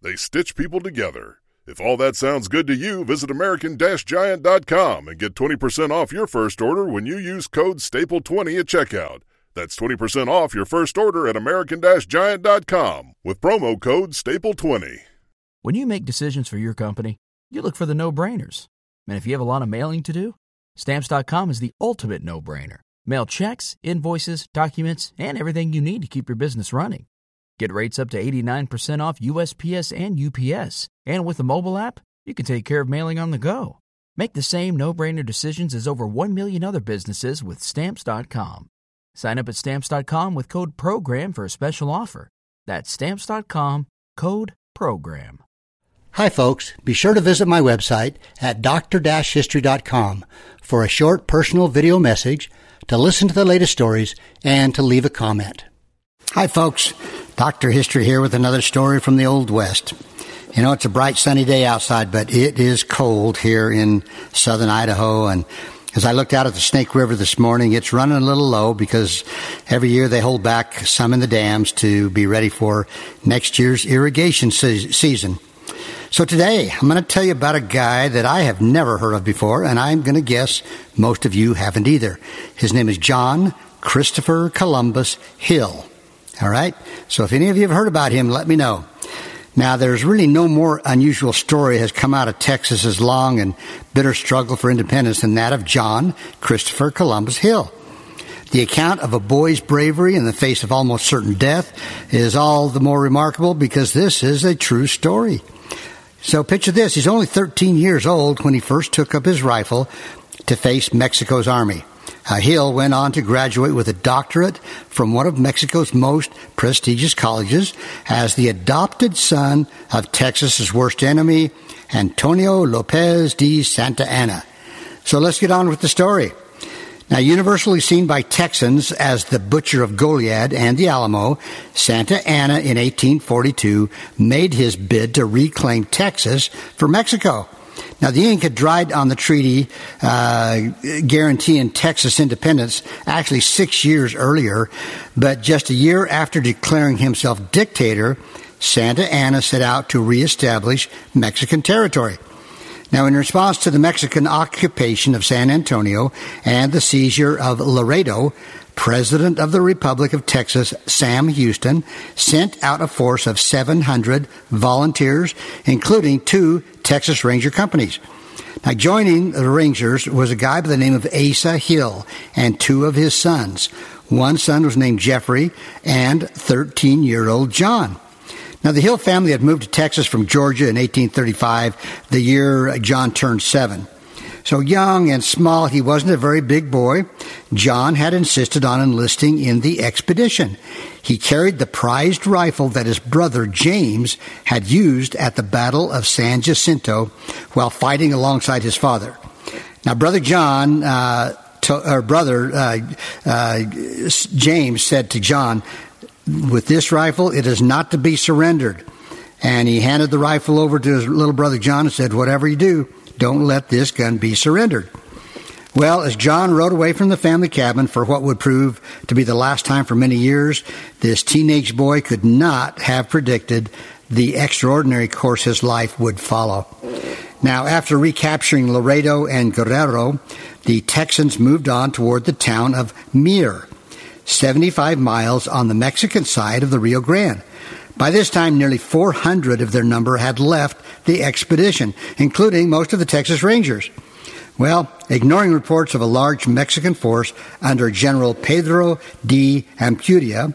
They stitch people together. If all that sounds good to you, visit American-Giant.com and get 20% off your first order when you use code STAPLE20 at checkout. That's 20% off your first order at American-Giant.com with promo code STAPLE20. When you make decisions for your company, you look for the no-brainers. And if you have a lot of mailing to do, Stamps.com is the ultimate no-brainer. Mail checks, invoices, documents, and everything you need to keep your business running. Get rates up to 89% off USPS and UPS. And with the mobile app, you can take care of mailing on the go. Make the same no-brainer decisions as over 1 million other businesses with Stamps.com. Sign up at Stamps.com with code PROGRAM for a special offer. That's Stamps.com, code PROGRAM. Hi, folks. Be sure to visit my website at dr-history.com for a short personal video message, to listen to the latest stories, and to leave a comment. Hi, folks. Dr. History here with another story from the Old West. You know, it's a bright sunny day outside, but it is cold here in southern Idaho. And as I looked out at the Snake River this morning, it's running a little low because every year they hold back some in the dams to be ready for next year's irrigation se- season. So today, I'm going to tell you about a guy that I have never heard of before, and I'm going to guess most of you haven't either. His name is John Christopher Columbus Hill. All right? So if any of you have heard about him, let me know. Now, there's really no more unusual story has come out of Texas's long and bitter struggle for independence than that of John Christopher Columbus Hill. The account of a boy's bravery in the face of almost certain death is all the more remarkable because this is a true story. So picture this. He's only 13 years old when he first took up his rifle to face Mexico's army. Uh, Hill went on to graduate with a doctorate from one of Mexico's most prestigious colleges as the adopted son of Texas's worst enemy, Antonio Lopez de Santa Anna. So let's get on with the story. Now, universally seen by Texans as the butcher of Goliad and the Alamo, Santa Anna in 1842 made his bid to reclaim Texas for Mexico. Now, the ink had dried on the treaty uh, guaranteeing Texas independence actually six years earlier, but just a year after declaring himself dictator, Santa Anna set out to reestablish Mexican territory. Now, in response to the Mexican occupation of San Antonio and the seizure of Laredo, President of the Republic of Texas, Sam Houston, sent out a force of 700 volunteers, including two Texas Ranger companies. Now, joining the Rangers was a guy by the name of Asa Hill and two of his sons. One son was named Jeffrey and 13 year old John. Now, the Hill family had moved to Texas from Georgia in 1835, the year John turned seven. So young and small, he wasn't a very big boy. John had insisted on enlisting in the expedition. He carried the prized rifle that his brother James had used at the Battle of San Jacinto while fighting alongside his father. Now, brother John, uh, to, or brother uh, uh, James said to John, "With this rifle, it is not to be surrendered." And he handed the rifle over to his little brother John and said, "Whatever you do, don't let this gun be surrendered. Well, as John rode away from the family cabin for what would prove to be the last time for many years, this teenage boy could not have predicted the extraordinary course his life would follow. Now, after recapturing Laredo and Guerrero, the Texans moved on toward the town of Mier, 75 miles on the Mexican side of the Rio Grande. By this time, nearly 400 of their number had left the expedition, including most of the Texas Rangers. Well, ignoring reports of a large Mexican force under General Pedro de Ampudia,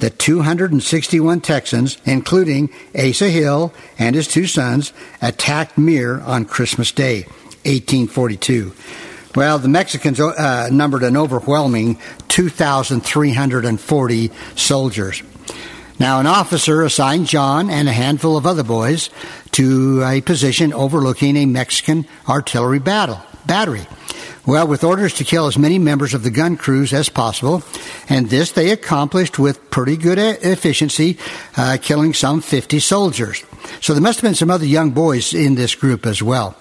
the 261 Texans, including Asa Hill and his two sons, attacked Mier on Christmas Day, 1842. Well, the Mexicans uh, numbered an overwhelming 2,340 soldiers. Now, an officer assigned John and a handful of other boys to a position overlooking a Mexican artillery battle, battery. Well, with orders to kill as many members of the gun crews as possible, and this they accomplished with pretty good efficiency, uh, killing some 50 soldiers. So there must have been some other young boys in this group as well.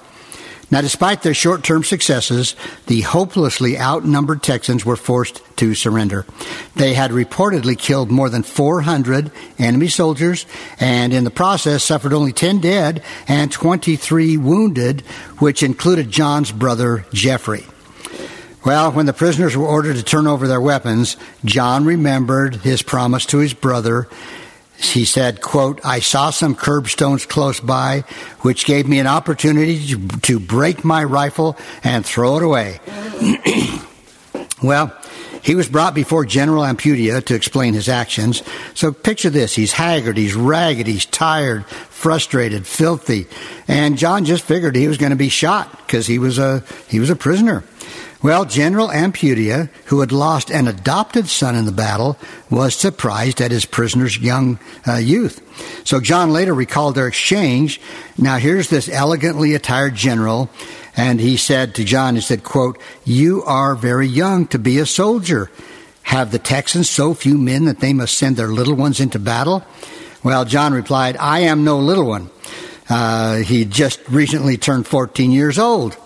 Now, despite their short term successes, the hopelessly outnumbered Texans were forced to surrender. They had reportedly killed more than 400 enemy soldiers and in the process suffered only 10 dead and 23 wounded, which included John's brother Jeffrey. Well, when the prisoners were ordered to turn over their weapons, John remembered his promise to his brother he said, quote, I saw some curbstones close by, which gave me an opportunity to, to break my rifle and throw it away. well, he was brought before General Ampudia to explain his actions. So picture this. He's haggard, he's ragged, he's tired, frustrated, filthy. And John just figured he was going to be shot because he was a, he was a prisoner. Well, General Ampudia, who had lost an adopted son in the battle, was surprised at his prisoner's young uh, youth. So John later recalled their exchange. Now here's this elegantly attired general, and he said to John, he said, quote, You are very young to be a soldier. Have the Texans so few men that they must send their little ones into battle? Well, John replied, I am no little one. Uh, he just recently turned 14 years old.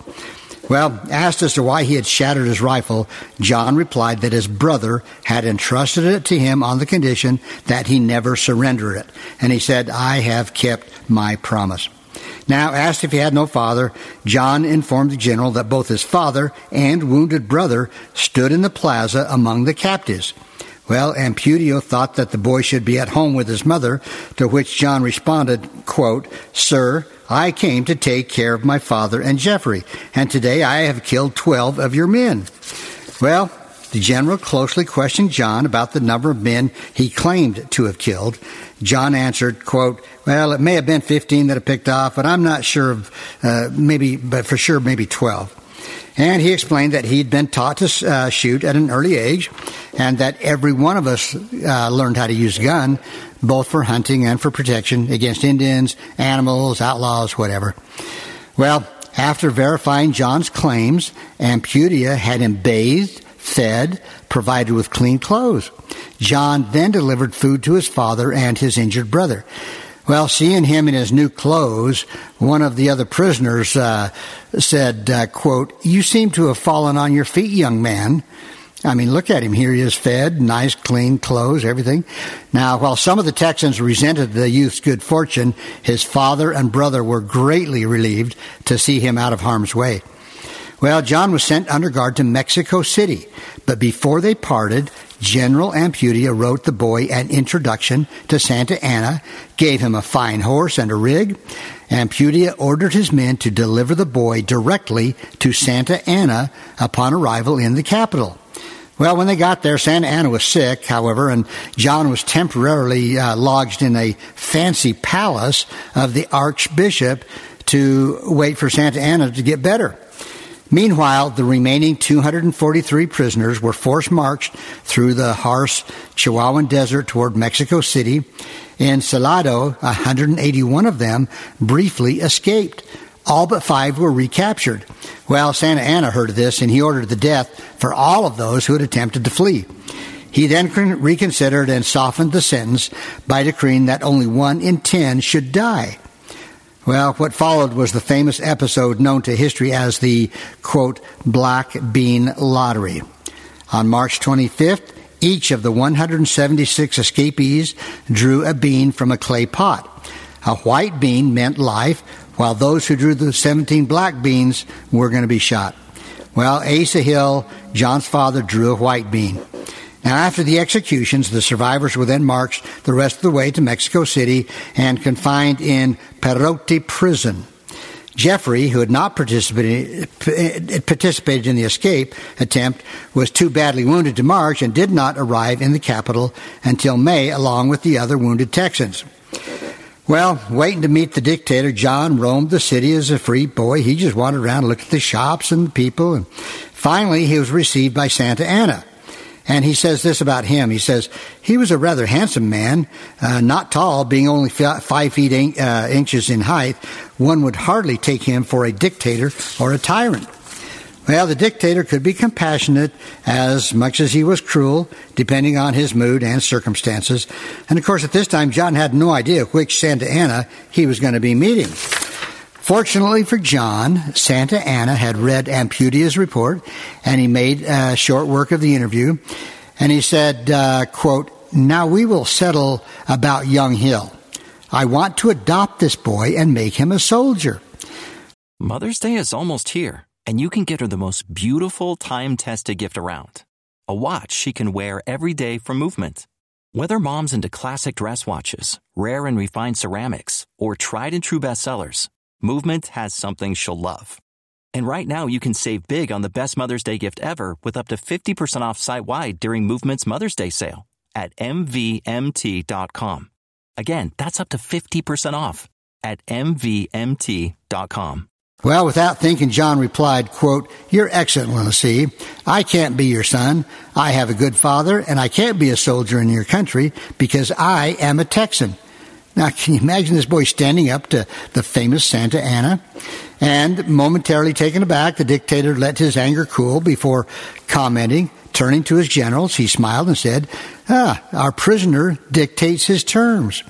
Well, asked as to why he had shattered his rifle, John replied that his brother had entrusted it to him on the condition that he never surrender it. And he said, I have kept my promise. Now, asked if he had no father, John informed the general that both his father and wounded brother stood in the plaza among the captives. Well, Ampudia thought that the boy should be at home with his mother, to which John responded, quote, Sir, I came to take care of my father and Jeffrey, and today I have killed 12 of your men. Well, the general closely questioned John about the number of men he claimed to have killed. John answered, quote, well, it may have been 15 that have picked off, but I'm not sure of, uh, maybe, but for sure, maybe 12. And he explained that he'd been taught to uh, shoot at an early age and that every one of us uh, learned how to use a gun, both for hunting and for protection against Indians, animals, outlaws, whatever. Well, after verifying John's claims, Ampudia had him bathed, fed, provided with clean clothes. John then delivered food to his father and his injured brother. Well, seeing him in his new clothes, one of the other prisoners uh, said, uh, quote, You seem to have fallen on your feet, young man. I mean, look at him. Here he is fed, nice, clean clothes, everything. Now, while some of the Texans resented the youth's good fortune, his father and brother were greatly relieved to see him out of harm's way. Well, John was sent under guard to Mexico City, but before they parted, General Ampudia wrote the boy an introduction to Santa Anna, gave him a fine horse and a rig. Ampudia ordered his men to deliver the boy directly to Santa Anna upon arrival in the capital. Well, when they got there, Santa Anna was sick, however, and John was temporarily uh, lodged in a fancy palace of the Archbishop to wait for Santa Anna to get better. Meanwhile, the remaining 243 prisoners were forced marched through the harsh Chihuahuan desert toward Mexico City. In Salado, 181 of them briefly escaped. All but five were recaptured. Well, Santa Anna heard of this and he ordered the death for all of those who had attempted to flee. He then reconsidered and softened the sentence by decreeing that only one in ten should die. Well, what followed was the famous episode known to history as the, quote, Black Bean Lottery. On March 25th, each of the 176 escapees drew a bean from a clay pot. A white bean meant life, while those who drew the 17 black beans were going to be shot. Well, Asa Hill, John's father, drew a white bean. Now, after the executions, the survivors were then marched the rest of the way to Mexico City and confined in Perote prison. Jeffrey, who had not participated, participated in the escape attempt, was too badly wounded to march and did not arrive in the capital until May, along with the other wounded Texans. Well, waiting to meet the dictator, John roamed the city as a free boy. He just wandered around, looked at the shops and the people, and finally he was received by Santa Anna. And he says this about him. He says, he was a rather handsome man, uh, not tall, being only five feet in, uh, inches in height. One would hardly take him for a dictator or a tyrant. Well, the dictator could be compassionate as much as he was cruel, depending on his mood and circumstances. And of course, at this time, John had no idea which Santa Anna he was going to be meeting. Fortunately for John, Santa Anna had read Ampudia's report, and he made short work of the interview. And he said, uh, quote, Now we will settle about young Hill. I want to adopt this boy and make him a soldier. Mother's Day is almost here and you can get her the most beautiful time tested gift around a watch she can wear every day for Movement. Whether mom's into classic dress watches, rare and refined ceramics, or tried and true bestsellers, Movement has something she'll love. And right now, you can save big on the best Mother's Day gift ever with up to 50% off site wide during Movement's Mother's Day sale at MVMT.com. Again, that's up to 50% off at MVMT.com. Well, without thinking, John replied, quote, Your Excellency, I can't be your son. I have a good father, and I can't be a soldier in your country because I am a Texan. Now, can you imagine this boy standing up to the famous Santa Anna? And momentarily taken aback, the dictator let his anger cool before commenting. Turning to his generals, he smiled and said, Ah, our prisoner dictates his terms.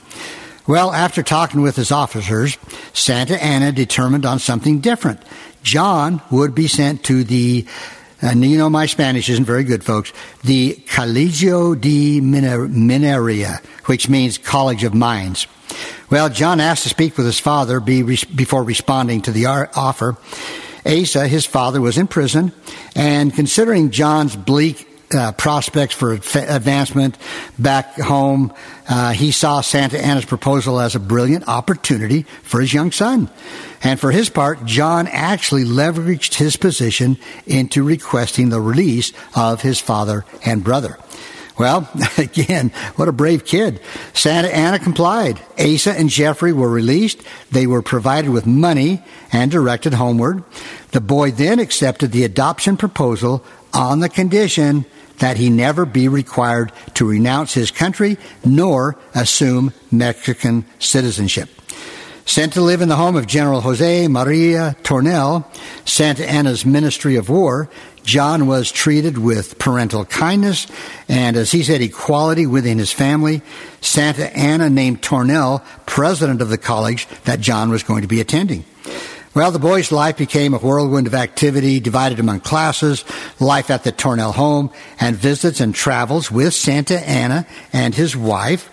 Well, after talking with his officers, Santa Anna determined on something different. John would be sent to the, and you know my Spanish isn't very good, folks, the Colegio de Minería, which means College of Mines. Well, John asked to speak with his father before responding to the offer. Asa, his father, was in prison, and considering John's bleak uh, prospects for advancement back home, uh, he saw Santa Anna's proposal as a brilliant opportunity for his young son. And for his part, John actually leveraged his position into requesting the release of his father and brother. Well, again, what a brave kid. Santa Anna complied. Asa and Jeffrey were released. They were provided with money and directed homeward. The boy then accepted the adoption proposal on the condition that he never be required to renounce his country nor assume Mexican citizenship. Sent to live in the home of General Jose Maria Tornel, Santa Anna's Ministry of War, John was treated with parental kindness and, as he said, equality within his family. Santa Anna named Tornel president of the college that John was going to be attending. Well, the boy's life became a whirlwind of activity divided among classes, life at the Tornel home, and visits and travels with Santa Anna and his wife.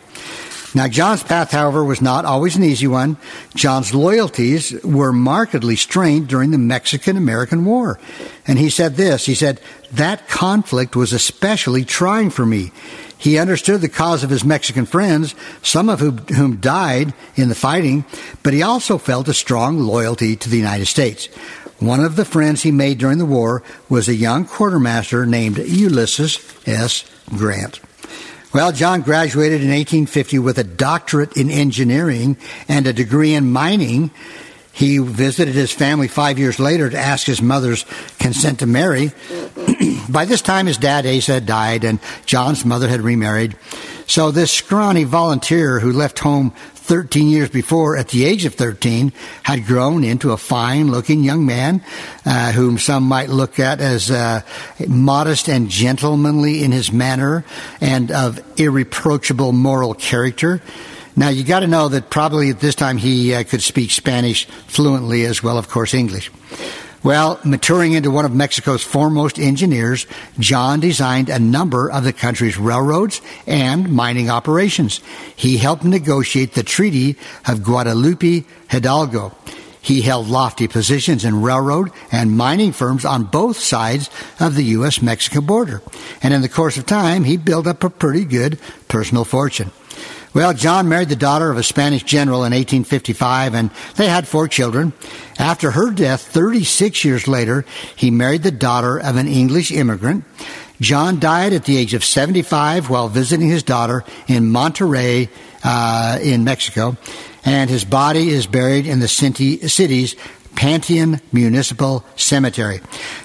Now, John's path, however, was not always an easy one. John's loyalties were markedly strained during the Mexican American War. And he said this he said, That conflict was especially trying for me. He understood the cause of his Mexican friends, some of whom, whom died in the fighting, but he also felt a strong loyalty to the United States. One of the friends he made during the war was a young quartermaster named Ulysses S. Grant. Well, John graduated in 1850 with a doctorate in engineering and a degree in mining he visited his family five years later to ask his mother's consent to marry. By this time, his dad, Asa, had died, and John's mother had remarried. So this scrawny volunteer who left home 13 years before, at the age of 13, had grown into a fine looking young man, uh, whom some might look at as uh, modest and gentlemanly in his manner and of irreproachable moral character. Now, you got to know that probably at this time he uh, could speak Spanish fluently as well, of course, English. Well, maturing into one of Mexico's foremost engineers, John designed a number of the country's railroads and mining operations. He helped negotiate the Treaty of Guadalupe Hidalgo. He held lofty positions in railroad and mining firms on both sides of the U.S. Mexican border. And in the course of time, he built up a pretty good personal fortune. Well, John married the daughter of a Spanish general in 1855, and they had four children. After her death, 36 years later, he married the daughter of an English immigrant. John died at the age of 75 while visiting his daughter in Monterrey, uh, in Mexico, and his body is buried in the city's Pantheon Municipal Cemetery.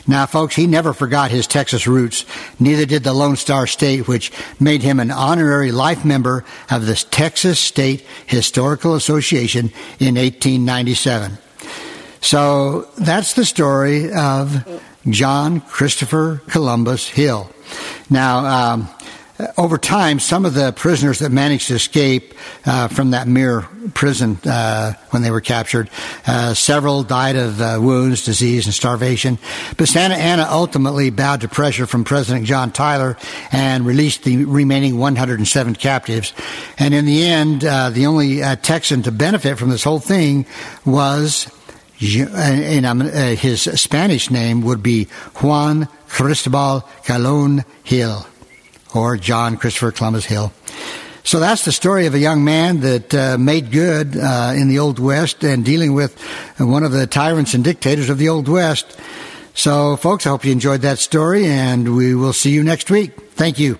Now, folks, he never forgot his Texas roots. Neither did the Lone Star State, which made him an honorary life member of the Texas State Historical Association in 1897. So that's the story of John Christopher Columbus Hill. Now, um, over time, some of the prisoners that managed to escape uh, from that Mier prison uh, when they were captured, uh, several died of uh, wounds, disease, and starvation. But Santa Anna ultimately bowed to pressure from President John Tyler and released the remaining 107 captives. And in the end, uh, the only uh, Texan to benefit from this whole thing was and uh, his Spanish name would be Juan Cristobal Calon Hill, or John Christopher Columbus Hill. So that's the story of a young man that uh, made good uh, in the Old West and dealing with one of the tyrants and dictators of the Old West. So, folks, I hope you enjoyed that story, and we will see you next week. Thank you.